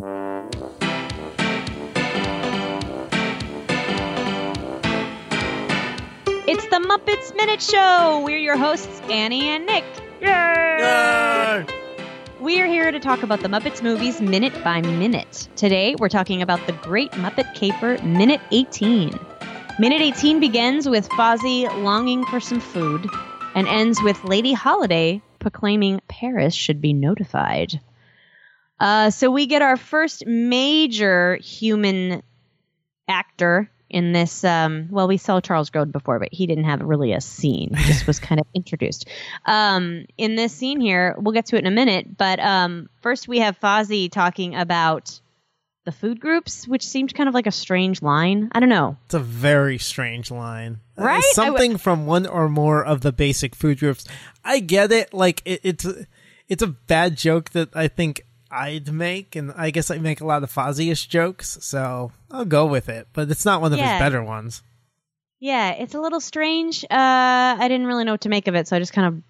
It's the Muppets Minute Show. We're your hosts, Annie and Nick. Yay! Yay! We are here to talk about the Muppets movies minute by minute. Today, we're talking about the Great Muppet Caper, Minute 18. Minute 18 begins with Fozzie longing for some food and ends with Lady Holiday proclaiming Paris should be notified. Uh, so we get our first major human actor in this. Um, well, we saw Charles Grodin before, but he didn't have really a scene. He just was kind of introduced. Um, in this scene here, we'll get to it in a minute. But um, first, we have Fozzie talking about the food groups, which seemed kind of like a strange line. I don't know. It's a very strange line. Uh, Right? It's I w- something from one or more of the basic food groups. I get it. Like it, it's it's a bad joke that I think I'd make, and I guess I make a lot of Fozzie-ish jokes, so I'll go with it. But it's not one of Yeah. his better ones. Yeah, it's a little strange. Uh, I didn't really know what to make of it, so I just kind of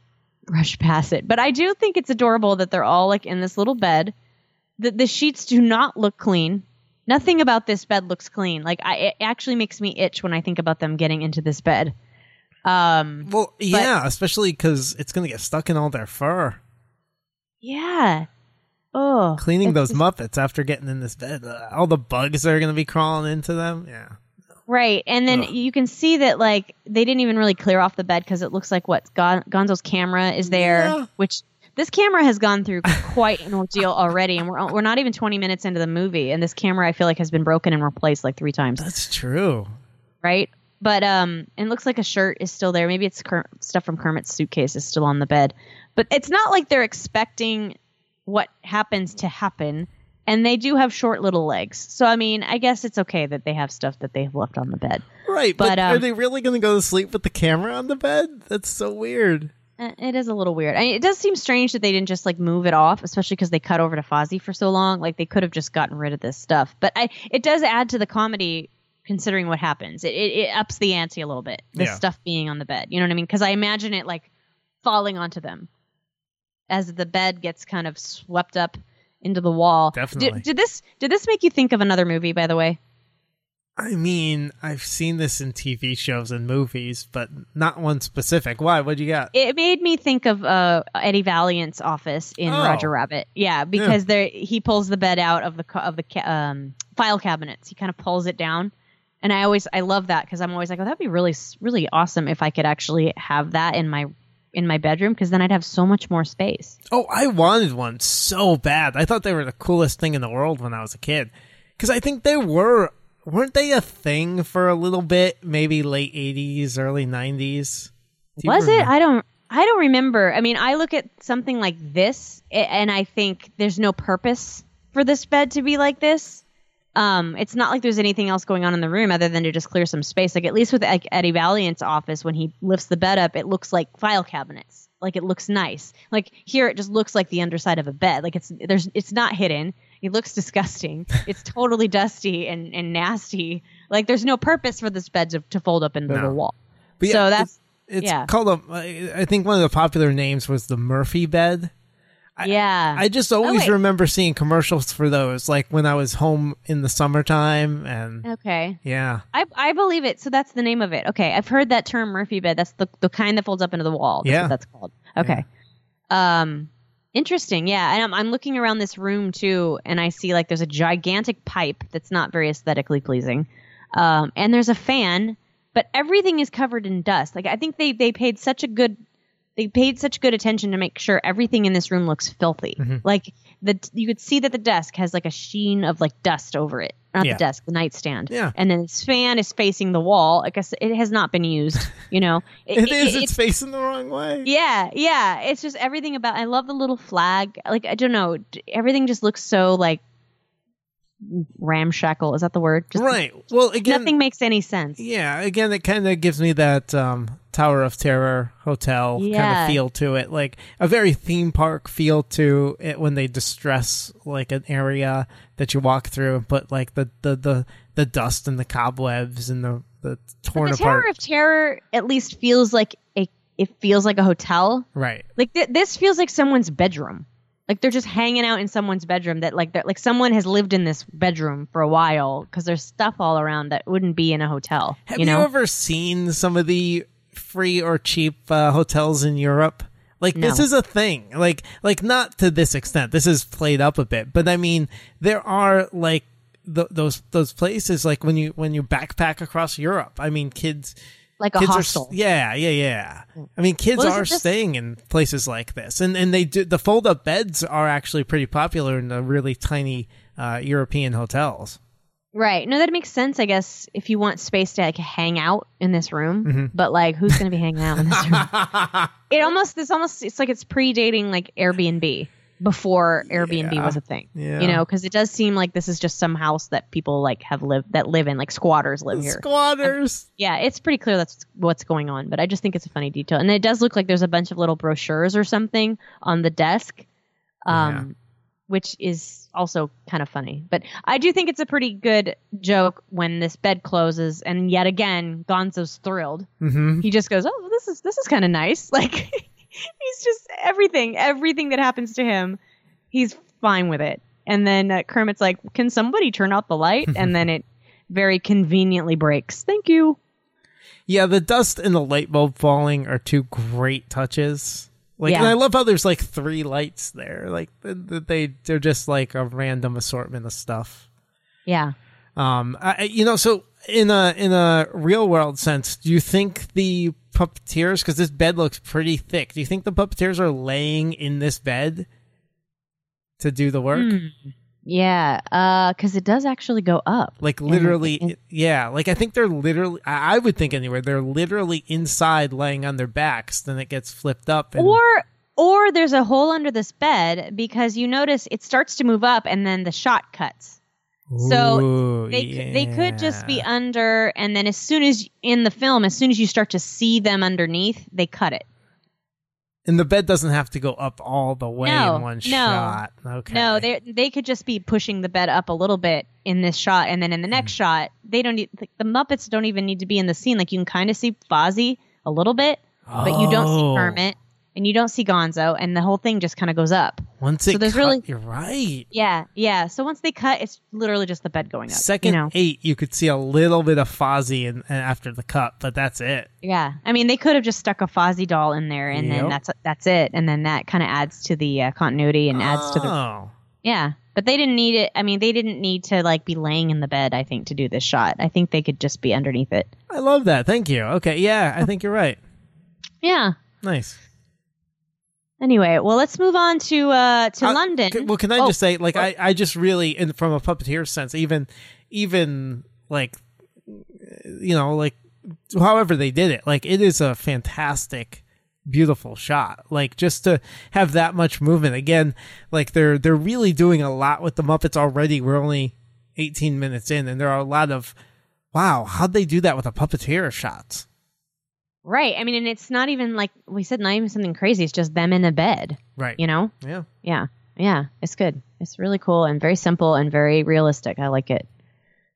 brushed past it. But I do think it's adorable that they're all like in this little bed. The the sheets do not look clean. Nothing about this bed looks clean. Like I, it actually makes me itch when I think about them getting into this bed. Um, Well, yeah, especially because it's gonna get stuck in all their fur. yeah. Oh, Cleaning those just- Muppets after getting in this bed, all the bugs that are gonna be crawling into them. Yeah. Right, and then Ugh. you can see that like they didn't even really clear off the bed because it looks like what Gon- Gonzo's camera is there, Yeah. which this camera has gone through quite an ordeal already, and we're we're not even twenty minutes into the movie, and this camera I feel like has been broken and replaced like three times, That's true. right? But um, it looks like a shirt is still there. Maybe it's Ker- stuff from Kermit's suitcase is still on the bed, but it's not like they're expecting what happens to happen. And they do have short little legs. So, I mean, I guess it's okay that they have stuff that they've left on the bed. Right, but, But, are um, they really going to go to sleep with the camera on the bed? That's so weird. Eh, It is a little weird. I mean, it does seem strange that they didn't just like move it off, especially because they cut over to Fozzie for so long. Like they could have just gotten rid of this stuff. But I, it does add to the comedy considering what happens. It, it, it ups the ante a little bit. This Yeah. stuff being on the bed. You know what I mean? Because I imagine it like falling onto them as the bed gets kind of swept up into the wall. Definitely. Did, did this did this make you think of another movie? By the way. I mean, I've seen this in TV shows and movies, but not one specific. Why? What do you got? it made me think of uh, Eddie Valiant's office in Oh. Roger Rabbit. Yeah, because there he pulls the bed out of the of the um, file cabinets. He kind of pulls it down, and I always I love that because I'm always like, oh, that'd be really really awesome if I could actually have that in my in my bedroom because then I'd have so much more space. Oh, I wanted one so bad. I thought they were the coolest thing in the world when I was a kid. Because I think they were, weren't they a thing for a little bit? Maybe late 80s, early 90s? Do you Was it? I don't. I don't remember. I mean, I look at something like this, and I think there's no purpose for this bed to be like this. Um, it's not like there's anything else going on in the room other than to just clear some space. Like at least with like Eddie Valiant's office, when he lifts the bed up, it looks like file cabinets. Like it looks nice. Like here, it just looks like the underside of a bed. Like it's there's it's not hidden. It looks disgusting. It's totally dusty and and nasty. Like there's no purpose for this bed to, to fold up into No. the wall. But yeah, so that's It's, it's yeah. called a, I I think one of the popular names was the Murphy bed. I- yeah. I just always wait. remember seeing commercials for those, like when I was home in the summertime, and Okay. yeah, I I believe it. So that's the name of it. Okay. I've heard that term Murphy bed. That's the the kind that folds up into the wall. That's Yeah. what that's called. Okay. Um interesting. Yeah. And I'm I'm looking around this room too and I see like there's a gigantic pipe that's not very aesthetically pleasing. Um and there's a fan, but everything is covered in dust. Like I think they they paid such a good they paid such good attention to make sure everything in this room looks filthy. Mhm. Like the you could see that the desk has like a sheen of like dust over it. Not Yeah. the desk, the nightstand. Yeah. And then this fan is facing the wall. I guess it has not been used. You know. it is. it- it's facing the wrong way. yeah, yeah. It's just everything about. I love the little flag. Like I don't know. Everything just looks so like ramshackle. Is that the word? Just right. Well, again, Nothing makes any sense. Yeah, again, it kind of gives me that um, Tower of Terror hotel kind of feel to it, like a very theme park feel to it when they distress like an area that you walk through, and put like the the the, the dust and the cobwebs and the the torn the apart. Tower of Terror at least feels like a. It feels like a hotel. right. Like th- this feels like someone's bedroom. Like they're just hanging out in someone's bedroom that like they're like someone has lived in this bedroom for a while because there's stuff all around that wouldn't be in a hotel. Have you you, know? ever seen some of the free or cheap uh, hotels in Europe? Like this is a thing. Like like not to this extent. This is played up a bit, but I mean there are like th- those those places like when you when you backpack across Europe. I mean kids like a kids hostel. are yeah yeah yeah. I mean kids Well, are this- staying in places like this, and and they do the fold up beds are actually pretty popular in the really tiny uh, European hotels. Right. No, that makes sense, I guess, if you want space to like hang out in this room. Mm-hmm. But like who's gonna be hanging out in this room? it almost it's almost it's like it's predating like Airbnb before Airbnb Yeah. was a thing. Yeah. You know, because it does seem like this is just some house that people like have lived that live in, like squatters live here. Squatters. Yeah, it's pretty clear that's what's going on, but I just think it's a funny detail. And it does look like there's a bunch of little brochures or something on the desk, um, Yeah. which is also kind of funny. But I do think it's a pretty good joke when this bed closes, and yet again, Gonzo's thrilled. hmm He just goes, "Oh, this is this is kind of nice." Like he's just everything, everything that happens to him, he's fine with it. And then uh, Kermit's like, "Can somebody turn out the light?" and then it very conveniently breaks. Thank you. Yeah, the dust and the light bulb falling are two great touches. Like, and I love how there's like three lights there. Like, th- th- they they're just like a random assortment of stuff. Yeah. Um, I, I- you know, so in a in a real world sense, do you think the puppeteers, because this bed looks pretty thick, do you think the puppeteers are laying in this bed to do the work? Hmm. Yeah, uh, because it does actually go up. Like literally, yeah. Like I think they're literally. I I would think anyway. They're literally inside, laying on their backs. Then it gets flipped up. And, Or or there's a hole under this bed because you notice it starts to move up and then the shot cuts. So Ooh, They c they could just be under and then as soon as in the film as soon as you start to see them underneath, they cut it. And the bed doesn't have to go up all the way No, in one no. shot. Okay. No, they they could just be pushing the bed up a little bit in this shot and then in the Hmm. next shot, they don't need the Muppets don't even need to be in the scene. Like you can kind of see Fozzie a little bit, but you don't see Oh. Kermit and you don't see Gonzo and the whole thing just kind of goes up. Once it So there's cut, really- you're right. Yeah, yeah. So once they cut, it's literally just the bed going up. Second you know? eight, you could see a little bit of Fozzie in, and after the cut, but that's it. Yeah, I mean, they could have just stuck a Fozzie doll in there, and then that's that's it, and then that kind of adds to the uh, continuity and adds to the Oh. yeah. But they didn't need it. I mean, they didn't need to like be laying in the bed. I think to do this shot, I think they could just be underneath it. I love that. Thank you. Okay, yeah, I think you're right. Yeah. Nice. Anyway, well, let's move on to uh to Uh, London. c- Well, can I Oh, just say, like, I, I just really, in, from a puppeteer sense, even, even like, you know, like, however they did it, like, it is a fantastic, beautiful shot. Like, just to have that much movement again, like, they're they're really doing a lot with the Muppets already. We're only eighteen minutes in, and there are a lot of, wow, how'd they do that with a puppeteer shots? Right. I mean, and it's not even like we said, not even something crazy. It's just them in a bed. Right. You know. Yeah. Yeah. Yeah. It's good. It's really cool and very simple and very realistic. I like it.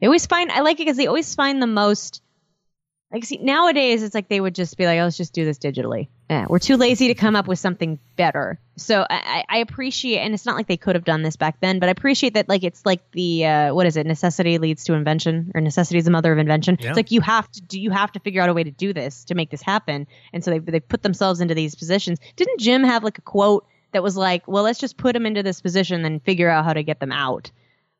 They always find, I like it because they always find the most, like, see, nowadays it's like they would just be like, oh, let's just do this digitally. Yeah, we're too lazy to come up with something better. So I, I I appreciate, and it's not like they could have done this back then, but I appreciate that, like, it's like the, uh, what is it? Necessity leads to invention, or necessity is the mother of invention. Yeah. It's like you have to do, you have to figure out a way to do this to make this happen. And so they, they put themselves into these positions. Didn't Jim have like a quote that was like, well, let's just put them into this position and figure out how to get them out.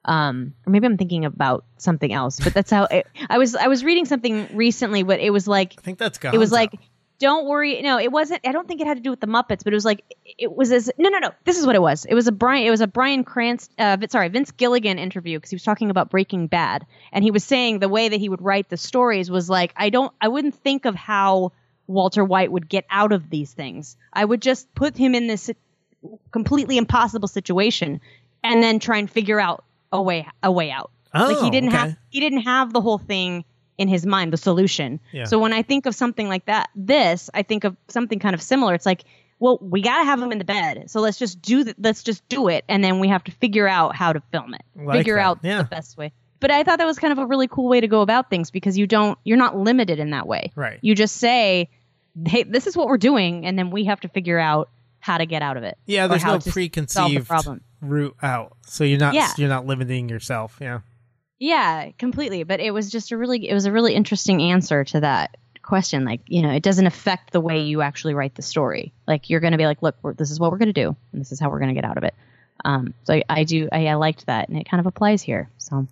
Um, or maybe I'm thinking about something else, but that's how it, I was. I was reading something recently, but it was like I think that's it was like, don't worry. No, it wasn't. I don't think it had to do with the Muppets, but it was like it was as no, no, no. This is what it was. It was a Brian. It was a Brian Krantz. Uh, sorry, Vince Gilligan interview because he was talking about Breaking Bad, and he was saying the way that he would write the stories was like, I don't, I wouldn't think of how Walter White would get out of these things. I would just put him in this completely impossible situation, and then try and figure out a way a way out. like Oh, he didn't okay. have he didn't have the whole thing in his mind, the solution. Yeah. So when I think of something like that, this I think of something kind of similar. It's like, well, we got to have him in the bed, so let's just do th- let's just do it, and then we have to figure out how to film it, Like figure that, out yeah. the best way. But I thought that was kind of a really cool way to go about things because you don't you're not limited in that way. Right. You just say, hey, this is what we're doing, and then we have to figure out how to get out of it. Yeah, there's no solve the preconceived problem. Route out, so you're not Yeah. you're not limiting yourself. Yeah. Yeah, completely. But it was just a really it was a really interesting answer to that question. Like, you know, it doesn't affect the way you actually write the story. Like, you're going to be like, look, we're, this is what we're going to do, and this is how we're going to get out of it. Um, so I, I do I, I liked that, and it kind of applies here. So.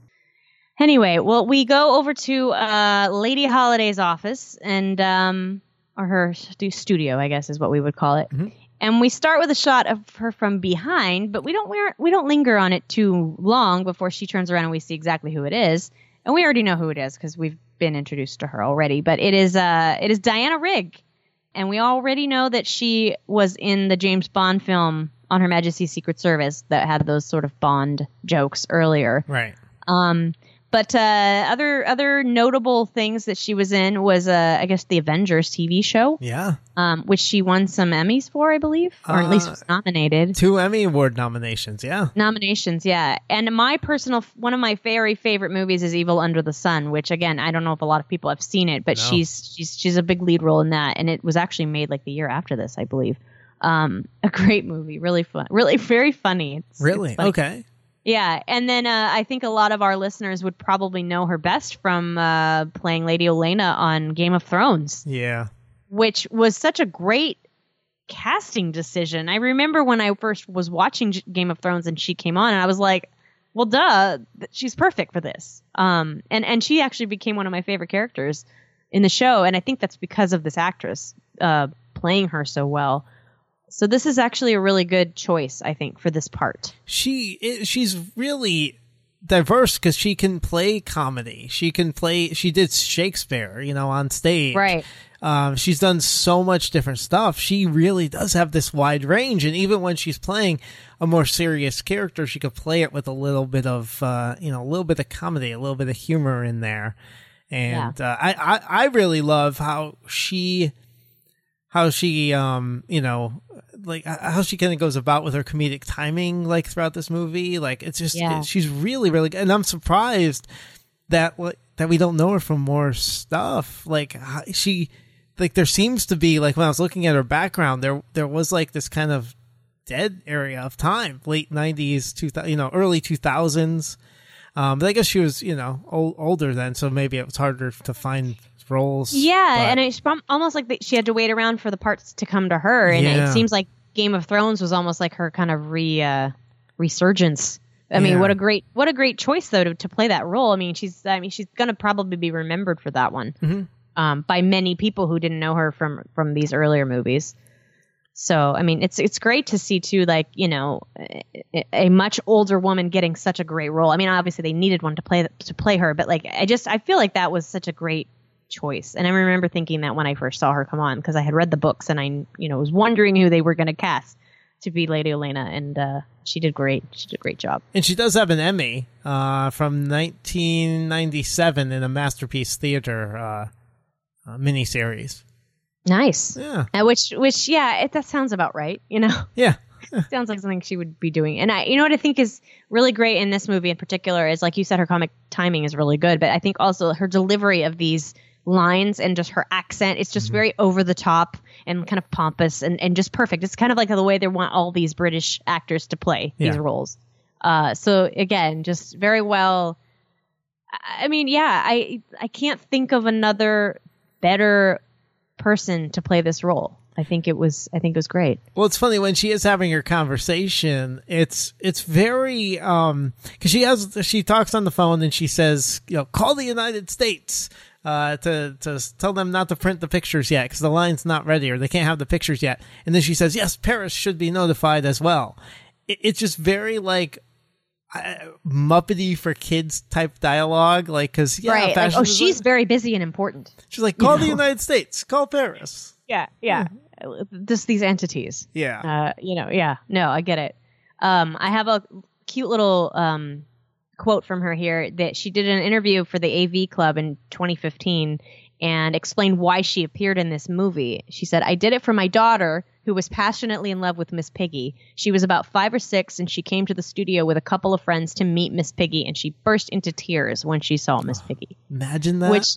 Anyway, well, we go over to uh, Lady Holiday's office and um, or her stu- studio, I guess is what we would call it. Mhm. And we start with a shot of her from behind, but we don't wear, we don't linger on it too long before she turns around and we see exactly who it is. And we already know who it is because we've been introduced to her already. But it is uh, it is Diana Rigg, and we already know that she was in the James Bond film on Her Majesty's Secret Service that had those sort of Bond jokes earlier. Right. Um, but uh, other other notable things that she was in was uh, I guess the Avengers TV show, Yeah. um, which she won some Emmys for, I believe, or at least Uh, was nominated. Two Emmy Award nominations. Yeah. Nominations, yeah. And my personal one of my very favorite movies is Evil Under the Sun, which again I don't know if a lot of people have seen it, but No. she's she's she's a big lead role in that, and it was actually made like the year after this, I believe. Um, a great movie, really fun, really very funny. It's, Really? it's funny. Okay. Yeah, and then uh, I think a lot of our listeners would probably know her best from uh, playing Lady Olenna on Game of Thrones, Yeah. which was such a great casting decision. I remember when I first was watching J- Game of Thrones and she came on, and I was like, "Well, duh, she's perfect for this." Um, and and she actually became one of my favorite characters in the show, and I think that's because of this actress uh, playing her so well. So this is actually a really good choice, I think, for this part. she she's really diverse because she can play comedy. She can play. She did Shakespeare, you know, on stage. Right. Um, she's done so much different stuff. She really does have this wide range, and even when she's playing a more serious character, she could play it with a little bit of, uh, you know, a little bit of comedy, a little bit of humor in there. And uh, I, I, I really love how she, how she, um, you know, like how she kind of goes about with her comedic timing, like throughout this movie. Like it's just, Yeah. she's really, really good, and I'm surprised that like that we don't know her from more stuff. Like she, like there seems to be like when I was looking at her background, there there was like this kind of dead area of time, late '90s, two you know, early 2000s. Um, but I guess she was you know old, older then, so maybe it was harder to find roles. Yeah, but- and it's almost like she had to wait around for the parts to come to her, and Yeah. it seems like Game of Thrones was almost like her kind of re uh, resurgence. I mean, Yeah. what a great what a great choice though to, to play that role. I mean, she's I mean she's gonna probably be remembered for that one Mhm. um, by many people who didn't know her from from these earlier movies. So I mean, it's it's great to see too, like you know, a, a much older woman getting such a great role. I mean, obviously they needed one to play to play her, but like I just I feel like that was such a great choice. And I remember thinking that when I first saw her come on because I had read the books and I you know was wondering who they were going to cast to be Lady Olenna, and uh, she did great. She did a great job. And she does have an Emmy uh, from 1997 in a Masterpiece Theater uh, uh, miniseries. Nice. Yeah. Uh, which which yeah, it, that sounds about right. You know. Yeah. sounds like something she would be doing. And I, you know what I think is really great in this movie in particular is like you said, her comic timing is really good, but I think also her delivery of these lines and just her accent, it's just very over the top and kind of pompous and, and just perfect. It's kind of like the way they want all these British actors to play these roles. Uh, so again, just very well. I I mean, yeah, I I can't think of another better person to play this role. I think it was I think it was great. Well, it's funny when she is having her conversation. It's it's very um because she has she talks on the phone and she says you know call the United States uh to to tell them not to print the pictures yet because the line's not ready or they can't have the pictures yet. And then she says yes, Paris should be notified as well. It, it's just very like. Uh, Muppety for kids type dialogue, like because yeah, right. Like, oh, she's like- very busy and important. she's like call the know. United States, call Paris. Yeah, yeah. Just these entities. Yeah, Uh, you know, yeah. No, I get it. Um, I have a cute little um, quote from her here that she did an interview for the AV Club in 2015 and explained why she appeared in this movie. She said, I did it for my daughter, who was passionately in love with Miss Piggy. She was about five or six, and she came to the studio with a couple of friends to meet Miss Piggy, and she burst into tears when she saw Miss Piggy. imagine that. which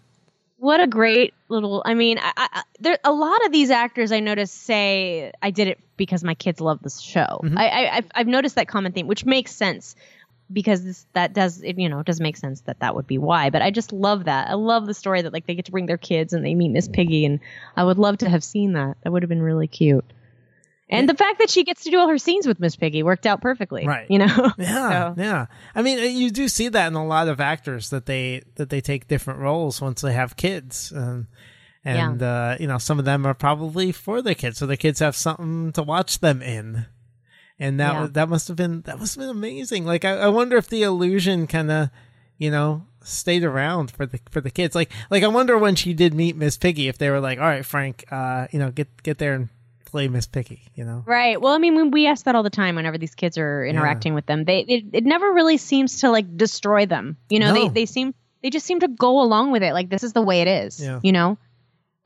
what a great little. I mean, I, I, there a lot of these actors I notice say I did it because my kids love this show. Mhm. I, I I've, I've noticed that common theme, which makes sense because this, that does it, you know it does make sense that that would be why. But I just love that. I love the story that like they get to bring their kids and they meet Miss Piggy, and I would love to have seen that. That would have been really cute. And the fact that she gets to do all her scenes with Miss Piggy worked out perfectly. Right. You know. Yeah, So- yeah. I mean, uh, you do see that in a lot of actors that they that they take different roles once they have kids, um, and uh, you know some of them are probably for their kids, so the kids have something to watch them in, and that Yeah. that must have been that must have been amazing. Like I, I wonder if the illusion kind of, you know, stayed around for the for the kids. Like like I wonder when she did meet Miss Piggy if they were like, all right, Frank, uh, you know, get get there and Miss Piggy, you know. Right. Well, I mean, we ask that all the time whenever these kids are interacting with them, they it, it never really seems to like destroy them. You know, they No. they seem they just seem to go along with it. Like this is the way it is. Yeah. You know.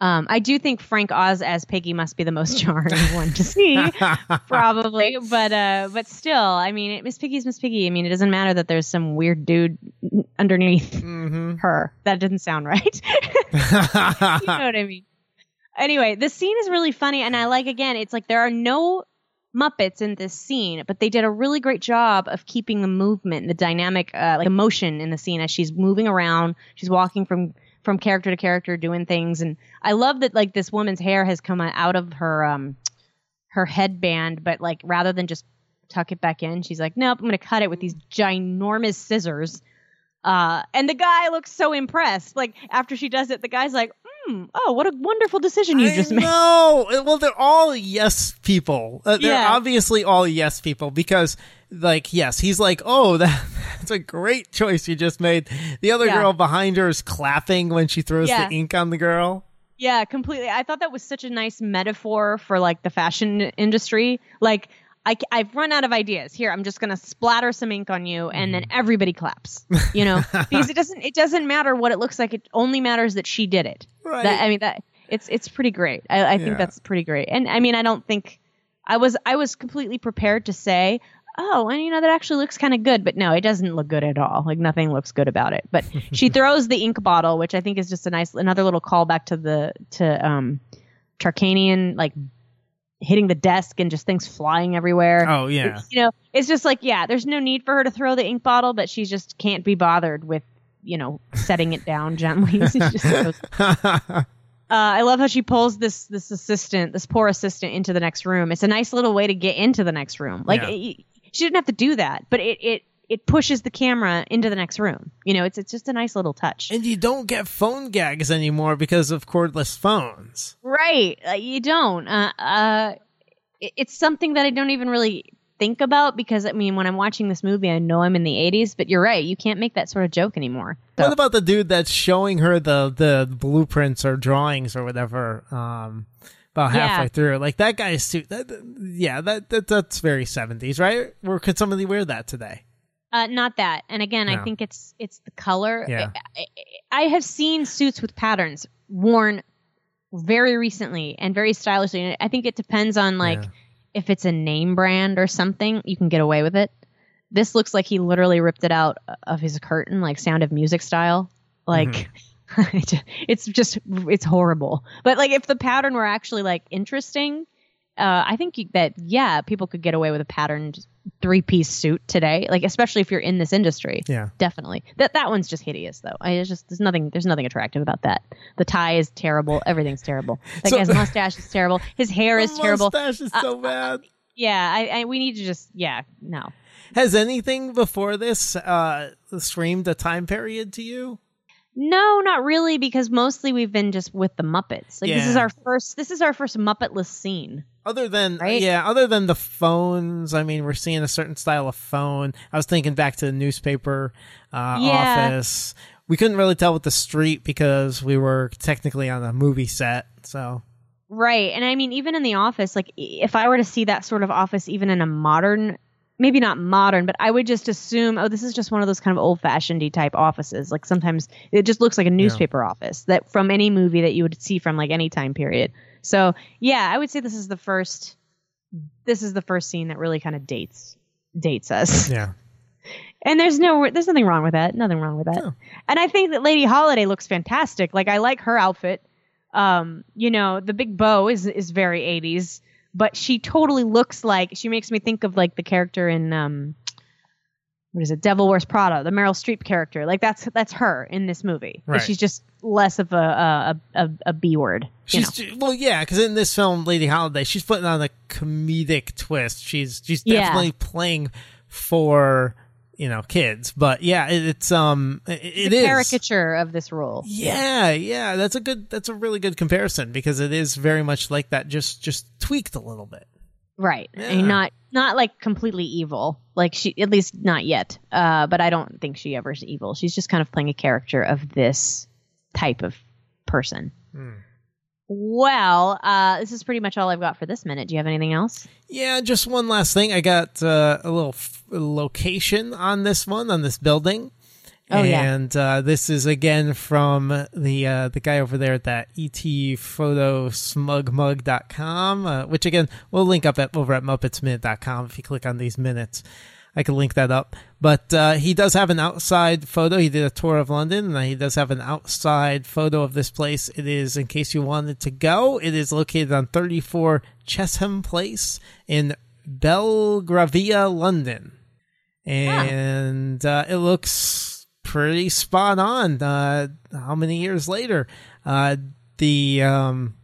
Um, I do think Frank Oz as Piggy must be the most jarring one to see, probably. But uh, but still, I mean, it- Miss Piggy's Miss Piggy. I mean, it doesn't matter that there's some weird dude underneath mm-hmm. her. That didn't sound right. you know what I mean? Anyway, the scene is really funny, and I like again. It's like there are no Muppets in this scene, but they did a really great job of keeping the movement, the dynamic, uh, like emotion in the scene as she's moving around. She's walking from from character to character, doing things, and I love that like this woman's hair has come out of her um her headband, but like rather than just tuck it back in, she's like, nope, I'm gonna cut it with these ginormous scissors. Uh, and the guy looks so impressed. Like after she does it, the guy's like, hmm, oh, what a wonderful decision you I just made. No, Well, they're all yes people. Uh, they're Yeah. obviously all yes people because, like, yes, he's like, oh, that, that's a great choice you just made. The other Yeah. girl behind her is clapping when she throws Yeah. the ink on the girl. Yeah, completely. I thought that was such a nice metaphor for like the fashion industry. Like I, have run out of ideas. Here, I'm just gonna splatter some ink on you, and then everybody claps. You know, because it doesn't it doesn't matter what it looks like. It only matters that she did it. Right. That, I mean that it's it's pretty great. I, I Yeah. think that's pretty great. And I mean, I don't think I was I was completely prepared to say. Oh, and you know that actually looks kind of good, but no, it doesn't look good at all. Like nothing looks good about it. But she throws the ink bottle, which I think is just a nice another little callback to the to um Tarkanian like hitting the desk and just things flying everywhere. oh, yeah. It's, you know, it's just like yeah, there's no need for her to throw the ink bottle, but she just can't be bothered with you know setting it down gently. Goes- uh, I love how she pulls this this assistant, this poor assistant, into the next room. It's a nice little way to get into the next room. Like Yeah. it- she didn't have to do that, but it it it pushes the camera into the next room. You know, it's it's just a nice little touch. and you don't get phone gags anymore because of cordless phones. right? Uh, you don't. Uh, uh, it- it's something that I don't even really think about because I mean, when I'm watching this movie, I know I'm in the 80s, but you're right. You can't make that sort of joke anymore. So- What about the dude that's showing her the the blueprints or drawings or whatever? Um, about Yeah. halfway through, like that guy's suit. That, yeah, that, that that's very seventies, right? Or could somebody wear that today? Uh, not that. And again, No. I think it's it's the color. Yeah. I, I, I have seen suits with patterns worn very recently and very stylishly. And I think it depends on like Yeah. if it's a name brand or something, you can get away with it. This looks like he literally ripped it out of his curtain, like Sound of Music style. Like Mm-hmm. it's just it's horrible. But like if the pattern were actually like interesting, uh, I think that yeah, people could get away with a patterned three piece suit today. Like especially if you're in this industry. Yeah. Definitely. That that one's just hideous though. I it's just there's nothing there's nothing attractive about that. The tie is terrible. Everything's terrible. That So- guy's mustache is terrible. His hair is terrible. Mustache is so bad. Yeah, I, I we need to just yeah, no. Has anything before this uh screamed a time period to you? No, not really, because mostly we've been just with the Muppets. Like this is our first this is our first Muppetless scene. Other than Right? yeah, other than the phones, I mean, we're seeing a certain style of phone. I was thinking back to the newspaper uh, Yeah. office. We couldn't really tell with the street because we were technically on a movie set. So Right. And I mean, even in the office, like if I were to see that sort of office, even in a modern, maybe not modern, but I would just assume, oh, this is just one of those kind of old fashioned type offices. Like sometimes it just looks like a newspaper office that from any movie that you would see from like any time period. So yeah, I would say this is the first, this is the first scene that really kind of dates, dates us. yeah, And there's no, there's nothing wrong with that. Nothing wrong with that. No. And I think that Lady Holiday looks fantastic. Like I like her outfit. Um, you know, the big bow is is very 80s, but she totally looks like she makes me think of like the character in um, what is it, Devil Wears Prada, the Meryl Streep character. Like that's that's her in this movie. Right. she's just less of a a a, a B word. you know. She's well, yeah, because in this film, Lady Holiday, she's putting on a comedic twist. She's she's Yeah. definitely playing for you know kids, but yeah, it, it's um, it, it is caricature of this role. Yeah, yeah, that's a good, that's a really good comparison because it is very much like that, just just tweaked a little bit. Right. Yeah. And not not like completely evil. Like she at least not yet. Uh but I don't think she ever's evil. She's just kind of playing a character of this type of person. Hmm. Well, uh this is pretty much all I've got for this minute. Do you have anything else? Yeah, just one last thing. I got uh, a little f- location on this one on this building. Oh, yeah. and uh, this is again from the uh, the guy over there at that etphotosmugmug.com, uh, which again we'll link up at over at muppetsminute.com if you click on these minutes. I can link that up. But uh, he does have an outside photo. He did a tour of London, and he does have an outside photo of this place. It is, in case you wanted to go, it is located on 34 Chesham Place in Belgravia, London. And uh, it looks pretty spot on. Uh, how many years later? Uh, the um,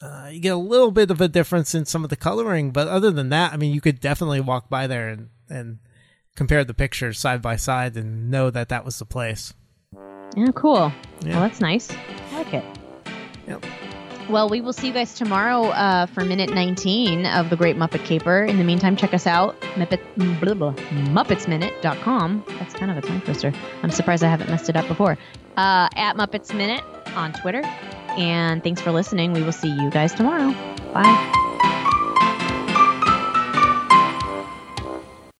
uh, you get a little bit of a difference in some of the coloring, but other than that, I mean, you could definitely walk by there and and compare the pictures side by side and know that that was the place. Yeah, cool. Yeah. Well, that's nice. I like it. Yep. Well, we will see you guys tomorrow uh, for minute 19 of the Great Muppet Caper. In the meantime, check us out, Muppet, blah, blah, MuppetsMinute.com. That's kind of a tongue twister. I'm surprised I haven't messed it up before. Uh, at Muppets Minute on Twitter. And thanks for listening. We will see you guys tomorrow. Bye.